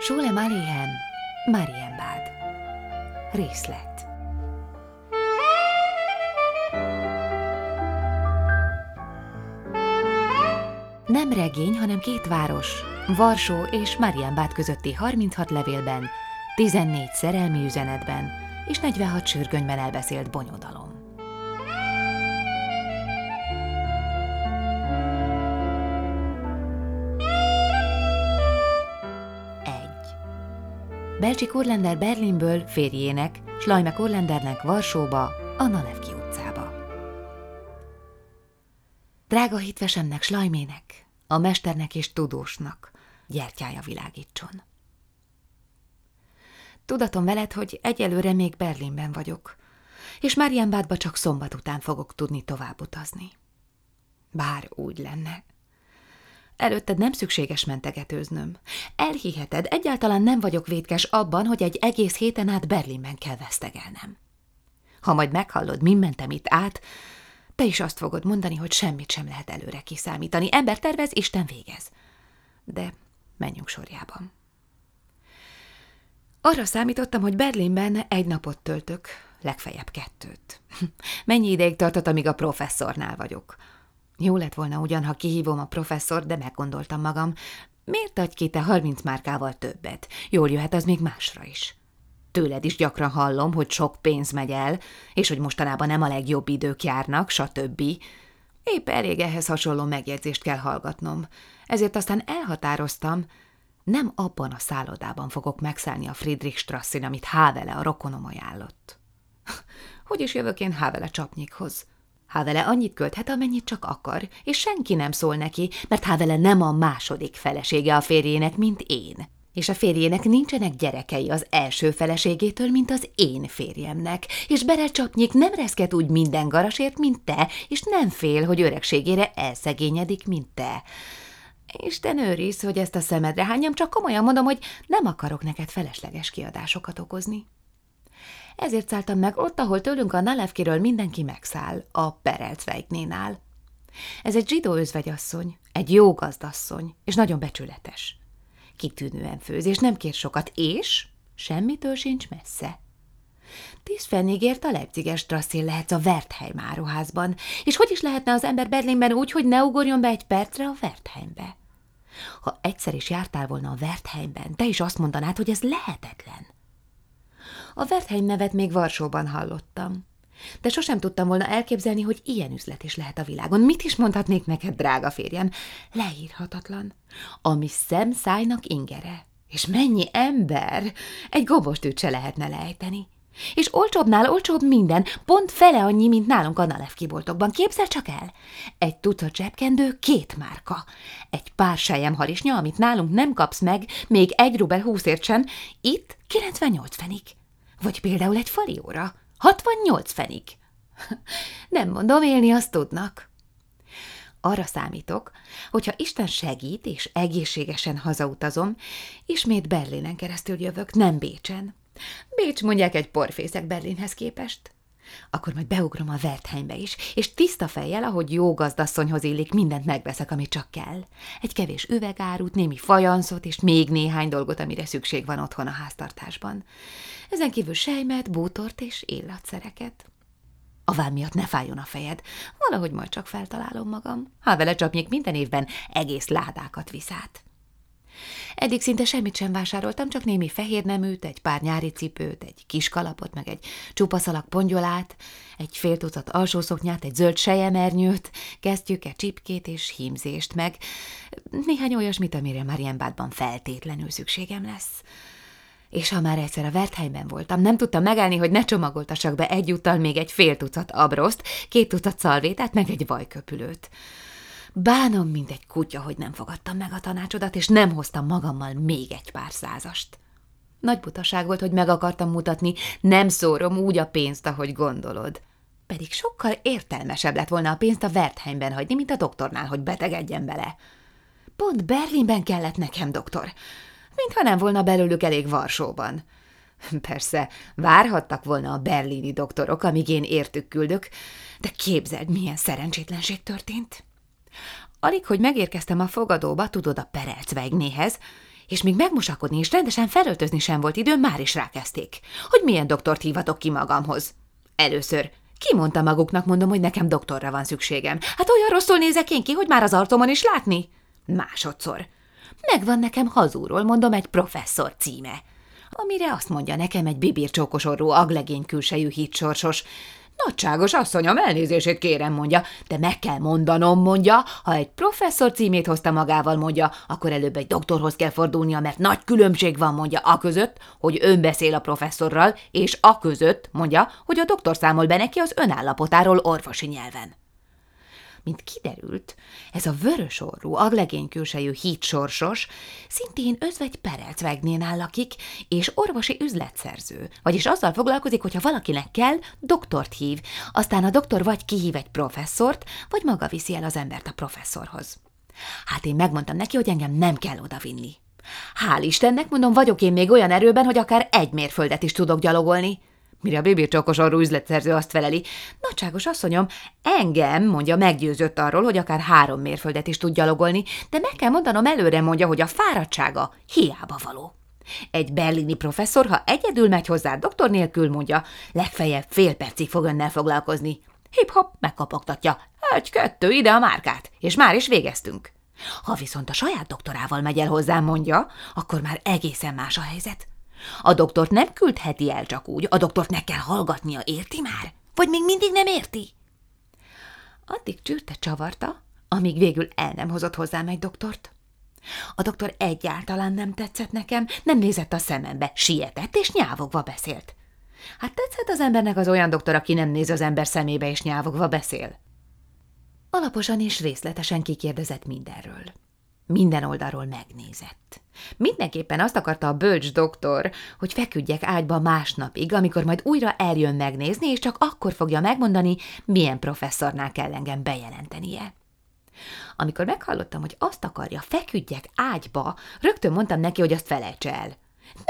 Schule Malihem, Marienbad. Részlet. Nem regény, hanem két város, Varsó és Marienbad közötti 36 levélben, 14 szerelmi üzenetben és 46 sürgönyben elbeszélt bonyodalom. Belcsi Kurlender Berlinből férjének, Slajme Kurlendernek Varsóba, a Nalevki utcába. Drága hitvesemnek, Slajmének, a mesternek és tudósnak, gyertyája világítson. Tudatom veled, hogy egyelőre még Berlinben vagyok, és Marienbadba csak szombat után fogok tudni tovább utazni. Bár úgy lenne. Előtted nem szükséges mentegetőznöm. Elhiheted, egyáltalán nem vagyok vétkes abban, hogy egy egész héten át Berlinben kell vesztegelnem. Ha majd meghallod, mi mentem itt át, te is azt fogod mondani, hogy semmit sem lehet előre kiszámítani. Ember tervez, Isten végez. De menjünk sorjában. Arra számítottam, hogy Berlinben egy napot töltök, legfeljebb kettőt. Mennyi ideig tartott, amíg a professzornál vagyok? Jó lett volna ugyan, ha kihívom a professzor, de meggondoltam magam. Miért adj ki te 30 márkával többet? Jól jöhet az még másra is. Tőled is gyakran hallom, hogy sok pénz megy el, és hogy mostanában nem a legjobb idők járnak, stb. Épp elég ehhez hasonló megjegyzést kell hallgatnom. Ezért aztán elhatároztam, nem abban a szállodában fogok megszállni a Friedrich Strassin, amit Hávele a rokonom ajánlott. Hogy is jövök én Hávele csapnyikhoz? Hávele annyit költhet, amennyit csak akar, és senki nem szól neki, mert Hávele nem a második felesége a férjének, mint én. És a férjének nincsenek gyerekei az első feleségétől, mint az én férjemnek, és Berel Csapnyik nem reszket úgy minden garasért, mint te, és nem fél, hogy öregségére elszegényedik, mint te. Isten őriz, hogy ezt a szemedre hányam, csak komolyan mondom, hogy nem akarok neked felesleges kiadásokat okozni. Ezért szálltam meg ott, ahol tőlünk a Nalevkiről mindenki megszáll, a Perelcveignénál. Ez egy zsidó özvegyasszony, egy jó gazdasszony, és nagyon becsületes. Kitűnően főz, és nem kér sokat, és semmitől sincs messze. Tíz fennigért a Leipziges strasszén lehetsz a Wertheim áruházban, és hogy is lehetne az ember Berlinben úgy, hogy ne ugorjon be egy percre a Wertheimbe? Ha egyszer is jártál volna a Wertheimben, te is azt mondanád, hogy ez lehetetlen. A Wertheim nevet még Varsóban hallottam. De sosem tudtam volna elképzelni, hogy ilyen üzlet is lehet a világon. Mit is mondhatnék neked, drága férjem? Leírhatatlan. Ami szemszájnak ingere. És mennyi ember! Egy gobostűt se lehetne lejteni. És olcsóbbnál olcsóbb minden, pont fele annyi, mint nálunk a Nalev kiboltokban. Képzel csak el! Egy tucat zsebkendő, két márka. Egy pár harisnya, amit nálunk nem kapsz meg, még egy rubel húszért sem, itt 98 fenik. Vagy például egy falióra, 68 fenik. Nem mondom, élni azt tudnak. Arra számítok, hogyha Isten segít és egészségesen hazautazom, ismét Berlinen keresztül jövök, nem Bécsen. Bécs mondják egy porfészek Berlinhez képest. Akkor majd beugrom a Wertheimbe is, és tiszta fejjel, ahogy jó gazdasszonyhoz illik, mindent megveszek, amit csak kell. Egy kevés üvegárut, némi fajanszot, és még néhány dolgot, amire szükség van otthon a háztartásban. Ezen kívül sejmet, bútort és illatszereket. A vár miatt ne fájjon a fejed, valahogy majd csak feltalálom magam. Ha vele csapnyék minden évben egész ládákat visz át. Eddig szinte semmit sem vásároltam, csak némi fehér neműt, egy pár nyári cipőt, egy kis kalapot, meg egy csupaszalak pongyolát, egy fél tucat alsószoknyát, egy zöld sejemernyőt, kesztyűket, csipkét és hímzést, meg néhány olyasmit, amire már feltétlenül szükségem lesz. És ha már egyszer a Wertheimben voltam, nem tudtam megállni, hogy ne csomagoltassak be egyúttal még egy fél tucat abroszt, két tucat szalvétát, meg egy vajköpülőt. Bánom, mint egy kutya, hogy nem fogadtam meg a tanácsodat, és nem hoztam magammal még egy pár százast. Nagy butaság volt, hogy meg akartam mutatni, nem szórom úgy a pénzt, ahogy gondolod. Pedig sokkal értelmesebb lett volna a pénzt a Wertheimben hagyni, mint a doktornál, hogy betegedjen bele. Pont Berlinben kellett nekem, doktor. Mintha nem volna belőlük elég Varsóban. Persze, várhattak volna a berlini doktorok, amíg én értük küldök, de képzeld, milyen szerencsétlenség történt. Alig, hogy megérkeztem a fogadóba, tudod, a Perelcveignéhez, és még megmosakodni és rendesen felöltözni sem volt időm, már is rákezdték, hogy milyen doktort hívatok ki magamhoz. Először kimondta maguknak, mondom, hogy nekem doktorra van szükségem. Hát olyan rosszul nézek én ki, hogy már az arcomon is látni? Másodszor. Megvan nekem hazúról, mondom, egy professzor címe. Amire azt mondja nekem egy bibircsókosorú, aglegény külsejű hitsorsos, Nagyságos asszonyom, elnézését kérem, mondja, de meg kell mondanom, mondja, ha egy professzor címét hozta magával, mondja, akkor előbb egy doktorhoz kell fordulnia, mert nagy különbség van, mondja, a között, hogy ön beszél a professzorral, és a között, mondja, hogy a doktor számol be neki az önállapotáról orvosi nyelven. Mint kiderült, ez a vörös orrú, aglegénykülsejű hítsorsos szintén özvegy Perelcvegnénál lakik, és orvosi üzletszerző, vagyis azzal foglalkozik, hogyha valakinek kell, doktort hív, aztán a doktor vagy kihív egy professzort, vagy maga viszi el az embert a professzorhoz. Hát én megmondtam neki, hogy engem nem kell odavinni. Hál' Istennek, mondom, vagyok én még olyan erőben, hogy akár egy mérföldet is tudok gyalogolni. Mire a bibircsókos arról üzletszerző azt feleli, nagyságos asszonyom, engem, mondja, meggyőzött arról, hogy akár három mérföldet is tud gyalogolni, de meg kell mondanom előre, mondja, hogy a fáradtsága hiába való. Egy berlini professzor, ha egyedül megy hozzá doktor nélkül, mondja, legfeljebb fél percig fog önnel foglalkozni. Hip-hop megkapogtatja, egy-kettő ide a márkát, és már is végeztünk. Ha viszont a saját doktorával megy el hozzám, mondja, akkor már egészen más a helyzet. A doktort nem küldheti el csak úgy, a doktort ne kell hallgatnia, érti már? Vagy még mindig nem érti? Addig csürte csavarta, amíg végül el nem hozott hozzám egy doktort. A doktor egyáltalán nem tetszett nekem, nem nézett a szemembe, sietett és nyávogva beszélt. Hát tetszett az embernek az olyan doktor, aki nem néz az ember szemébe és nyávogva beszél. Alaposan és részletesen kikérdezett mindenről. Minden oldalról megnézett. Mindenképpen azt akarta a bölcs doktor, hogy feküdjek ágyba másnapig, amikor majd újra eljön megnézni, és csak akkor fogja megmondani, milyen professzornál kell engem bejelentenie. Amikor meghallottam, hogy azt akarja, feküdjek ágyba, rögtön mondtam neki, hogy azt felejtse el.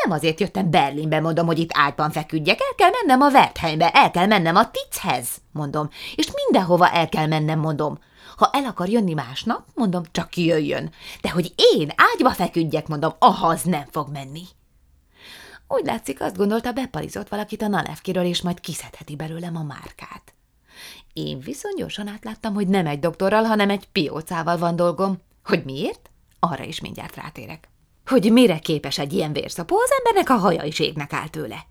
Nem azért jöttem Berlinbe, mondom, hogy itt ágyban feküdjek, el kell mennem a Wertheimbe, el kell mennem a Tichez, mondom, és mindenhova el kell mennem, mondom. Ha el akar jönni másnap, mondom, csak jöjjön. De hogy én ágyba feküdjek, mondom, ahaz nem fog menni. Úgy látszik, azt gondolta, bepalizott valakit a Nalevkiről, és majd kiszedheti belőlem a márkát. Én viszont gyorsan átláttam, hogy nem egy doktorral, hanem egy piócával van dolgom. Hogy miért? Arra is mindjárt rátérek. Hogy mire képes egy ilyen vérszapó, az embernek a haja is égnek áll tőle.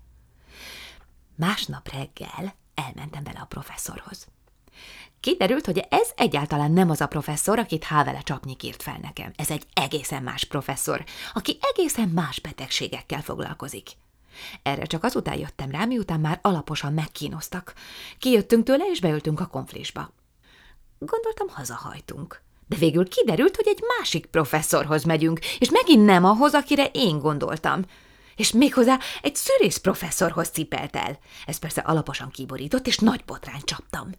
Másnap reggel elmentem vele a professzorhoz. Kiderült, hogy ez egyáltalán nem az a professzor, akit Hávele csapnyik írt fel nekem. Ez egy egészen más professzor, aki egészen más betegségekkel foglalkozik. Erre csak azután jöttem rá, miután már alaposan megkínoztak. Kijöttünk tőle, és beültünk a konflisba. Gondoltam, hazahajtunk. De végül kiderült, hogy egy másik professzorhoz megyünk, és megint nem ahhoz, akire én gondoltam. És méghozzá egy szürész professzorhoz cipelt el. Ez persze alaposan kiborított, és nagy botrány csaptam.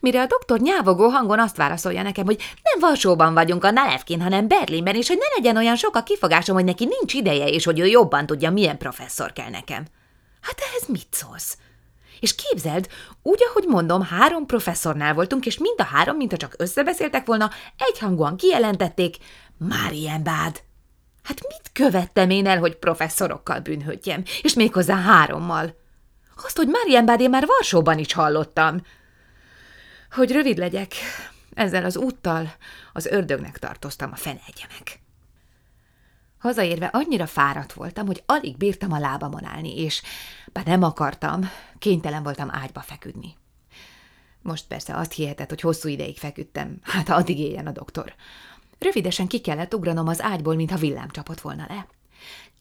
Mire a doktor nyávogó hangon azt válaszolja nekem, hogy nem Varsóban vagyunk a Nalevkin, hanem Berlinben, és hogy ne legyen olyan sok a kifogásom, hogy neki nincs ideje, és hogy ő jobban tudja, milyen professzor kell nekem. Hát ehhez mit szólsz? És képzeld, úgy, ahogy mondom, három professzornál voltunk, és mind a három, mintha csak összebeszéltek volna, egyhangúan kijelentették, Márien bád. Hát mit követtem én el, hogy professzorokkal bűnhődjem, és méghozzá hárommal? Azt, hogy Márien bád én már Varsóban is hallottam. Hogy rövid legyek, ezzel az úttal az ördögnek tartoztam a fenegye meg. Hazaérve annyira fáradt voltam, hogy alig bírtam a lábamon állni, és bár nem akartam, kénytelen voltam ágyba feküdni. Most persze azt hihetett, hogy hosszú ideig feküdtem, hát addig éljen a doktor. Rövidesen ki kellett ugranom az ágyból, mintha villám csapott volna le.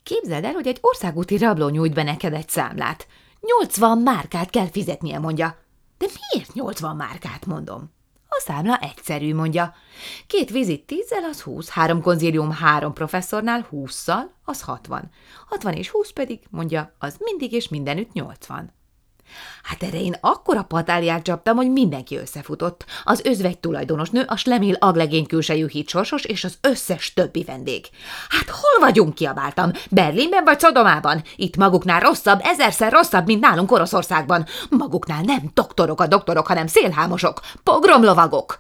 Képzeld el, hogy egy országúti rabló nyújt be neked egy számlát. Nyolcvan márkát kell fizetnie, mondja. De miért 80 márkát, mondom? A számla egyszerű, mondja. Két vizit tízzel, az húsz, három konzílium három professzornál húszszal, az hatvan. Hatvan és húsz pedig, mondja, az mindig és mindenütt nyolcvan. Hát erre én akkora patáliát csaptam, hogy mindenki összefutott. Az özvegy tulajdonosnő, a Slemil aglegény külsejű hitsorsos és az összes többi vendég. Hát hol vagyunk, kiabáltam? Berlinben vagy Szodomában? Itt maguknál rosszabb, ezerszer rosszabb, mint nálunk Oroszországban. Maguknál nem doktorok a doktorok, hanem szélhámosok, pogromlovagok.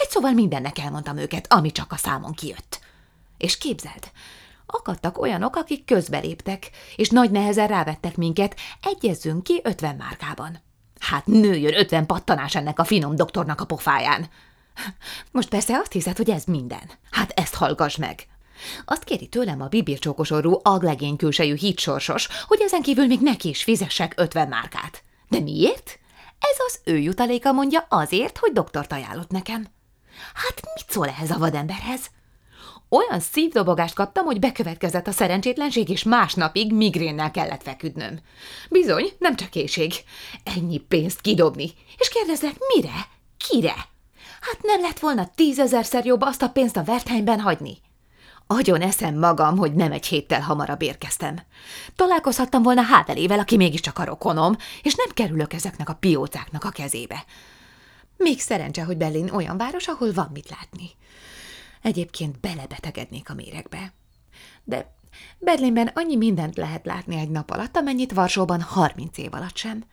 Egy szóval mindennek elmondtam őket, ami csak a számon kijött. És képzeld, akadtak olyanok, akik közbeléptek, és nagy nehezen rávettek minket, egyezzünk ki ötven márkában. Hát nőjön ötven pattanás ennek a finom doktornak a pofáján. Most persze azt hiszed, hogy ez minden. Hát ezt hallgass meg. Azt kéri tőlem a bibircsókosorú, aglegény külsejű hitsorsos, hogy ezen kívül még neki is fizessek ötven márkát. De miért? Ez az ő jutaléka mondja azért, hogy doktort ajánlott nekem. Hát mit szól ehhez a vademberhez? Olyan szívdobogást kaptam, hogy bekövetkezett a szerencsétlenség, és másnapig migrénnel kellett feküdnöm. Bizony, nem csak éjség. Ennyi pénzt kidobni. És kérdezek, mire? Kire? Hát nem lett volna tízezerszer jobb azt a pénzt a Wertheimben hagyni. Agyon eszem magam, hogy nem egy héttel hamarabb érkeztem. Találkozhattam volna Hávelével, aki mégiscsak a rokonom, és nem kerülök ezeknek a piócáknak a kezébe. Még szerencse, hogy Berlin olyan város, ahol van mit látni. Egyébként belebetegednék a méregbe. De Berlinben annyi mindent lehet látni egy nap alatt, amennyit Varsóban harminc év alatt sem.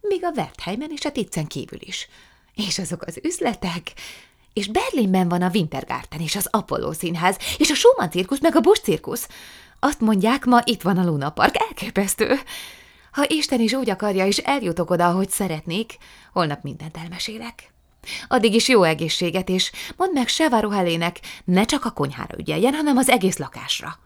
Még a Wertheimen és a Titzen kívül is. És azok az üzletek... És Berlinben van a Wintergarten és az Apollo színház, és a Schumann cirkusz, meg a Busch cirkusz. Azt mondják, ma itt van a Luna Park, elképesztő. Ha Isten is úgy akarja, és eljutok oda, ahogy szeretnék, holnap mindent elmesélek. Addig is jó egészséget, és mondd meg Seváró Helének, ne csak a konyhára ügyeljen, hanem az egész lakásra.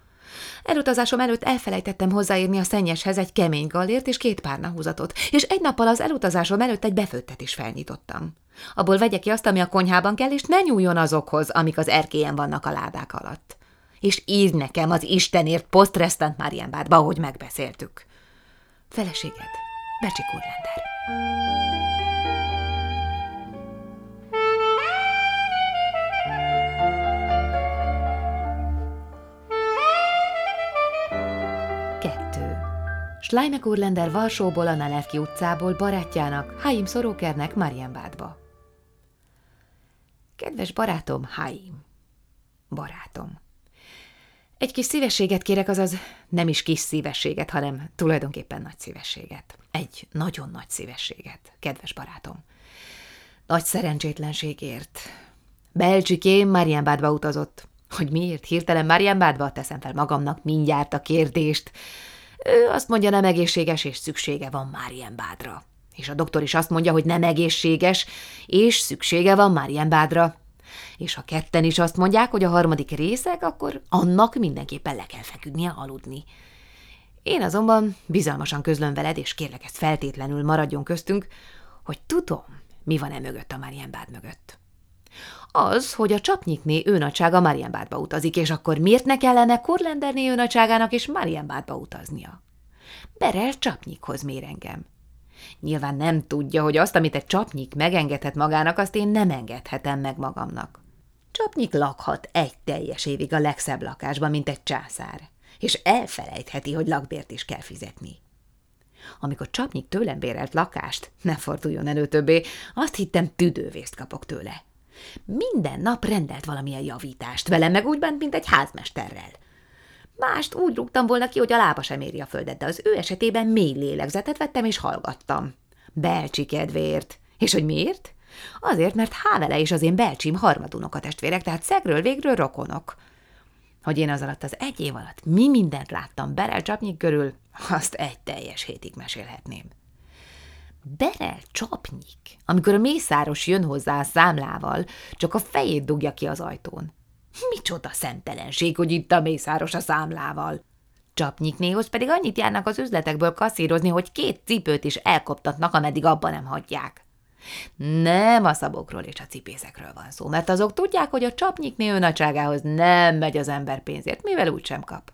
Elutazásom előtt elfelejtettem hozzáírni a szennyeshez egy kemény gallért és két párna húzatot, és egy nappal az elutazásom előtt egy befőttet is felnyitottam. Abból vegye ki azt, ami a konyhában kell, és ne nyúljon azokhoz, amik az erkélyen vannak a ládák alatt. És írd nekem az Istenért posztrestant Marienbádba, ahogy megbeszéltük. Feleséged, Becsi Kurlender. Schleimek úrlender Varsóból a Nelevki utcából barátjának, Haim Szorókernek Marienbádba. Kedves barátom, Haim. Barátom. Egy kis szívességet kérek, azaz nem is kis szívességet, hanem tulajdonképpen nagy szívességet. Egy nagyon nagy szívességet, kedves barátom. Nagy szerencsétlenségért. Belcsikém Marienbádba utazott. Hogy miért hirtelen Marienbádba teszem fel magamnak mindjárt a kérdést. Ő azt mondja, nem egészséges, és szüksége van Márienbádra. És a doktor is azt mondja, hogy nem egészséges, és szüksége van Márienbádra. És ha ketten is azt mondják, hogy a harmadik részeg, akkor annak mindenképpen le kell feküdnie aludni. Én azonban bizalmasan közlöm veled, és kérlek ezt feltétlenül maradjon köztünk, hogy tudom, mi van e mögött a Marienbád mögött. Az, hogy a csapnyikné őnagysága Marienbádba utazik, és akkor miért ne kellene Kurlenderné őnagyságának is Marienbádba utaznia? Berel csapnyikhoz mér engem. Nyilván nem tudja, hogy azt, amit egy csapnyik megengedhet magának, azt én nem engedhetem meg magamnak. Csapnyik lakhat egy teljes évig a legszebb lakásban, mint egy császár, és elfelejtheti, hogy lakbért is kell fizetni. Amikor csapnyik tőlem bérelt lakást, ne forduljon elő többé, azt hittem tüdővészt kapok tőle. Minden nap rendelt valamilyen javítást, velem meg úgy bent, mint egy házmesterrel. Mást úgy rúgtam volna ki, hogy a lába sem éri a földet, de az ő esetében mély lélegzetet vettem és hallgattam. Belcsi kedvéért. És hogy miért? Azért, mert Hávele és az én Belcsim harmadunokat testvérek, tehát szegről végről rokonok. Hogy én az alatt az egy év alatt mi mindent láttam Berel csapnyik körül, azt egy teljes hétig mesélhetném. Berel csapnyik, amikor a mészáros jön hozzá a számlával, csak a fejét dugja ki az ajtón. Micsoda szemtelenség, hogy itt a mészáros a számlával. Csapnyiknéhoz pedig annyit járnak az üzletekből kasszírozni, hogy két cipőt is elkoptatnak, ameddig abban nem hagyják. Nem a szabokról és a cipészekről van szó, mert azok tudják, hogy a csapnyikné önagyságához nem megy az ember pénzért, mivel úgysem kap.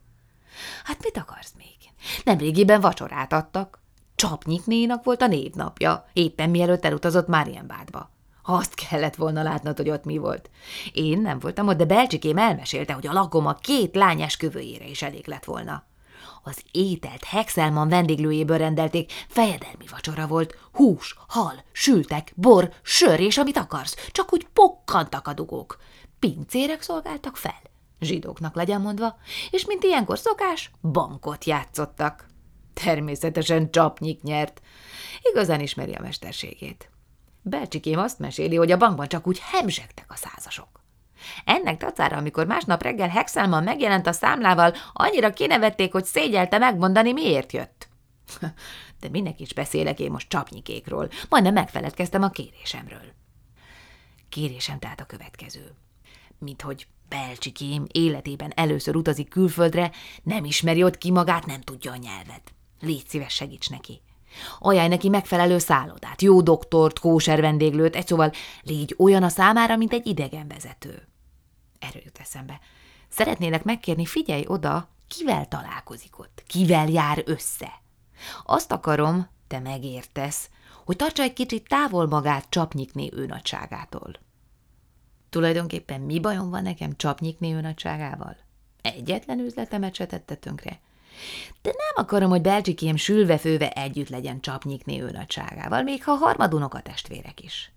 Hát mit akarsz még? Nemrégiben vacsorát adtak. Csapnyiknénak volt a névnapja, éppen mielőtt elutazott Márienbádba. Azt kellett volna látnod, hogy ott mi volt. Én nem voltam ott, de Belcsikém elmesélte, hogy a lakom a két lányás kövőjére is elég lett volna. Az ételt Hexelman vendéglőjéből rendelték, fejedelmi vacsora volt, hús, hal, sültek, bor, sör és amit akarsz, csak úgy pokkantak a dugók. Pincérek szolgáltak fel, zsidóknak legyen mondva, és mint ilyenkor szokás, bankot játszottak. Természetesen csapnyik nyert. Igazán ismeri a mesterségét. Belcsikém azt meséli, hogy a bankban csak úgy hemzsegtek a százasok. Ennek tacára, amikor másnap reggel Hexelman megjelent a számlával, annyira kinevették, hogy szégyelte megmondani, miért jött. De minek is beszélek én most csapnyikékról, majdnem megfeledkeztem a kérésemről. Kérésem tehát a következő. Mint hogy Belcsikém életében először utazik külföldre, nem ismeri ott ki magát, nem tudja a nyelvet. Légy szíves, segíts neki. Ajánl neki megfelelő szállodát, jó doktort, kóser vendéglőt, egy szóval légy olyan a számára, mint egy idegenvezető. Erről jut eszembe. Szeretnélek megkérni, figyelj oda, kivel találkozik ott, kivel jár össze. Azt akarom, te megértesz, hogy tartsa egy kicsit távol magát Csapnyikné őnagyságától. Tulajdonképpen mi bajom van nekem Csapnyikné őnagyságával? Egyetlen üzletemet se tette tönkre. De nem akarom, hogy Belcsikém sülve-főve együtt legyen Csapnyikné őnagyságával, még ha harmadunok a testvérek is.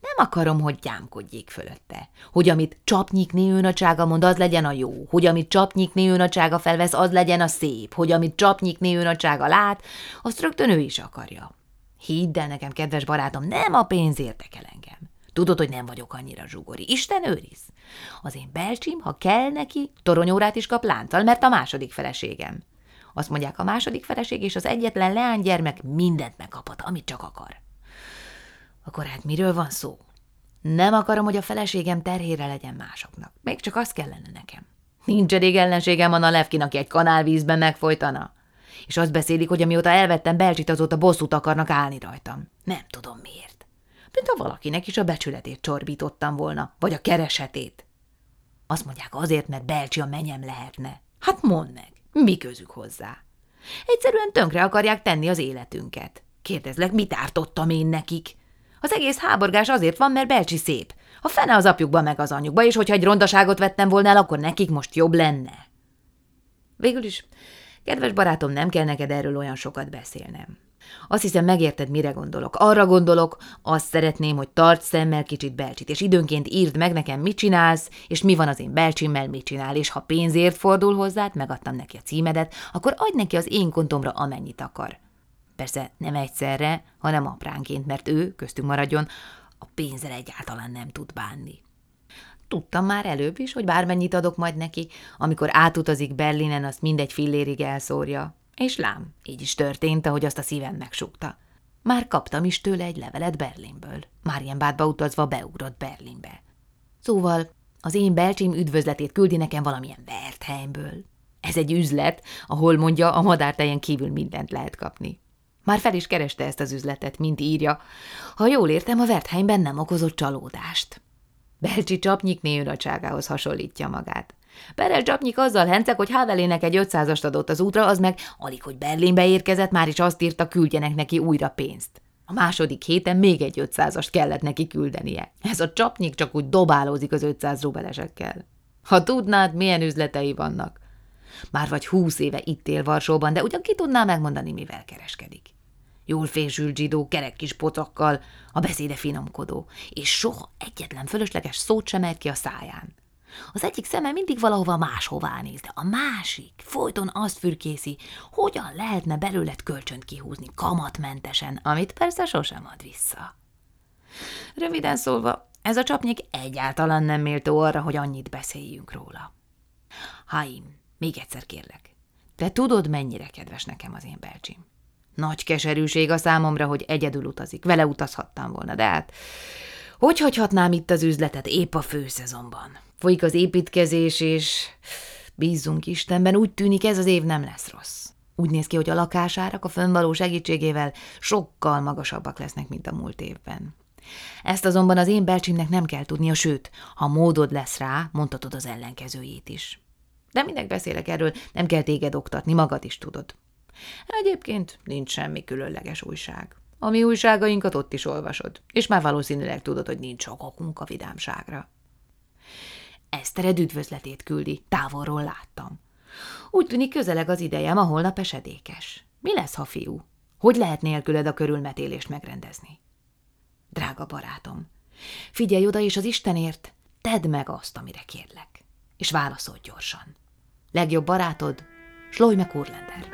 Nem akarom, hogy gyámkodjék fölötte. Hogy amit csapnyikné őnacsága mond, az legyen a jó. Hogy amit csapnyikné őnacsága felvesz, az legyen a szép. Hogy amit csapnyikné őnacsága lát, azt rögtön ő is akarja. Hidd el nekem, kedves barátom, nem a pénz érdekel engem. Tudod, hogy nem vagyok annyira zsugori. Isten őriz. Az én belcsim, ha kell neki, toronyórát is kap lánccal, mert a második feleségem. Azt mondják, a második feleség és az egyetlen leánygyermek mindent megkaphat, amit csak akar. Akkor hát miről van szó? Nem akarom, hogy a feleségem terhére legyen másoknak. Még csak az kellene nekem. Nincs elég ellenségem van a Levkin, aki egy kanálvízben megfojtana. És azt beszélik, hogy amióta elvettem Belcsit, azóta bosszút akarnak állni rajtam. Nem tudom miért. Mint ha valakinek is a becsületét csorbítottam volna, vagy a keresetét. Azt mondják azért, mert Belcsi a menyem lehetne. Hát mondd meg, mi közük hozzá? Egyszerűen tönkre akarják tenni az életünket. Kérdezlek, mit ártottam én nekik? Az egész háborgás azért van, mert Belcsi szép. A fene az apjukba meg az anyjukba, és hogyha egy rondaságot vettem volna el, akkor nekik most jobb lenne. Végül is, kedves barátom, nem kell neked erről olyan sokat beszélnem. Azt hiszem, megérted, mire gondolok. Arra gondolok, azt szeretném, hogy tarts szemmel kicsit Belcsit, és időnként írd meg nekem, mit csinálsz, és mi van az én Belcsimmel, mit csinál, és ha pénzért fordul hozzád, megadtam neki a címedet, akkor adj neki az én kontomra, amennyit akar. Persze nem egyszerre, hanem apránként, mert ő, köztünk maradjon, a pénzzel egyáltalán nem tud bánni. Tudtam már előbb is, hogy bármennyit adok majd neki, amikor átutazik Berlinen, azt mindegy fillérig elszórja. És lám, így is történt, ahogy azt a szívem megsukta. Már kaptam is tőle egy levelet Berlinből. Marienbádba utazva beugrott Berlinbe. Szóval az én belcsim üdvözletét küldi nekem valamilyen Wertheimből. Ez egy üzlet, ahol mondja, a madártejen kívül mindent lehet kapni. Már fel is kereste ezt az üzletet, mint írja. Ha jól értem, a Wertheimben nem okozott csalódást. Belcsi csapnyik nőnagyságához hasonlítja magát. Perel csapnyik azzal henceg, hogy Havelének egy 500-ast adott az útra, az meg alig, hogy Berlinbe érkezett, már is azt írta, küldjenek neki újra pénzt. A második héten még egy 500-ast kellett neki küldenie. Ez a csapnyik csak úgy dobálózik az 500 rubelesekkel. Ha tudnád, milyen üzletei vannak. Már vagy húsz éve itt él Varsóban, de ugyan ki tudná megmondani, mivel kereskedik jól fésült zsidó, kerek kis pocakkal, a beszéde finomkodó, és soha egyetlen fölösleges szót sem ejt ki a száján. Az egyik szeme mindig valahova máshová néz, de a másik folyton azt fürkészi, hogyan lehetne belőled kölcsönt kihúzni kamatmentesen, amit persze sosem ad vissza. Röviden szólva, ez a csapnyik egyáltalán nem méltó arra, hogy annyit beszéljünk róla. Haim, még egyszer kérlek, te tudod, mennyire kedves nekem az én belcsim. Nagy keserűség a számomra, hogy egyedül utazik. Vele utazhattam volna, de hát hogy hagyhatnám itt az üzletet épp a főszezonban? Folyik az építkezés, és bízzunk Istenben, úgy tűnik ez az év nem lesz rossz. Úgy néz ki, hogy a lakásárak a fönnvaló segítségével sokkal magasabbak lesznek, mint a múlt évben. Ezt azonban az én belcsimnek nem kell tudnia, sőt, ha módod lesz rá, mondhatod az ellenkezőjét is. De minek beszélek erről, nem kell téged oktatni, magad is tudod. Egyébként nincs semmi különleges újság. A mi újságainkat ott is olvasod, és már valószínűleg tudod, hogy nincs okunk a vidámságra. Esztered üdvözletét küldi, távolról láttam. Úgy tűnik közeleg az idejem, a holnap esedékes. Mi lesz, ha fiú? Hogy lehet nélküled a körülmetélést megrendezni? Drága barátom, figyelj oda, és az Istenért tedd meg azt, amire kérlek. És válaszolj gyorsan. Legjobb barátod, Slojme Kurlender.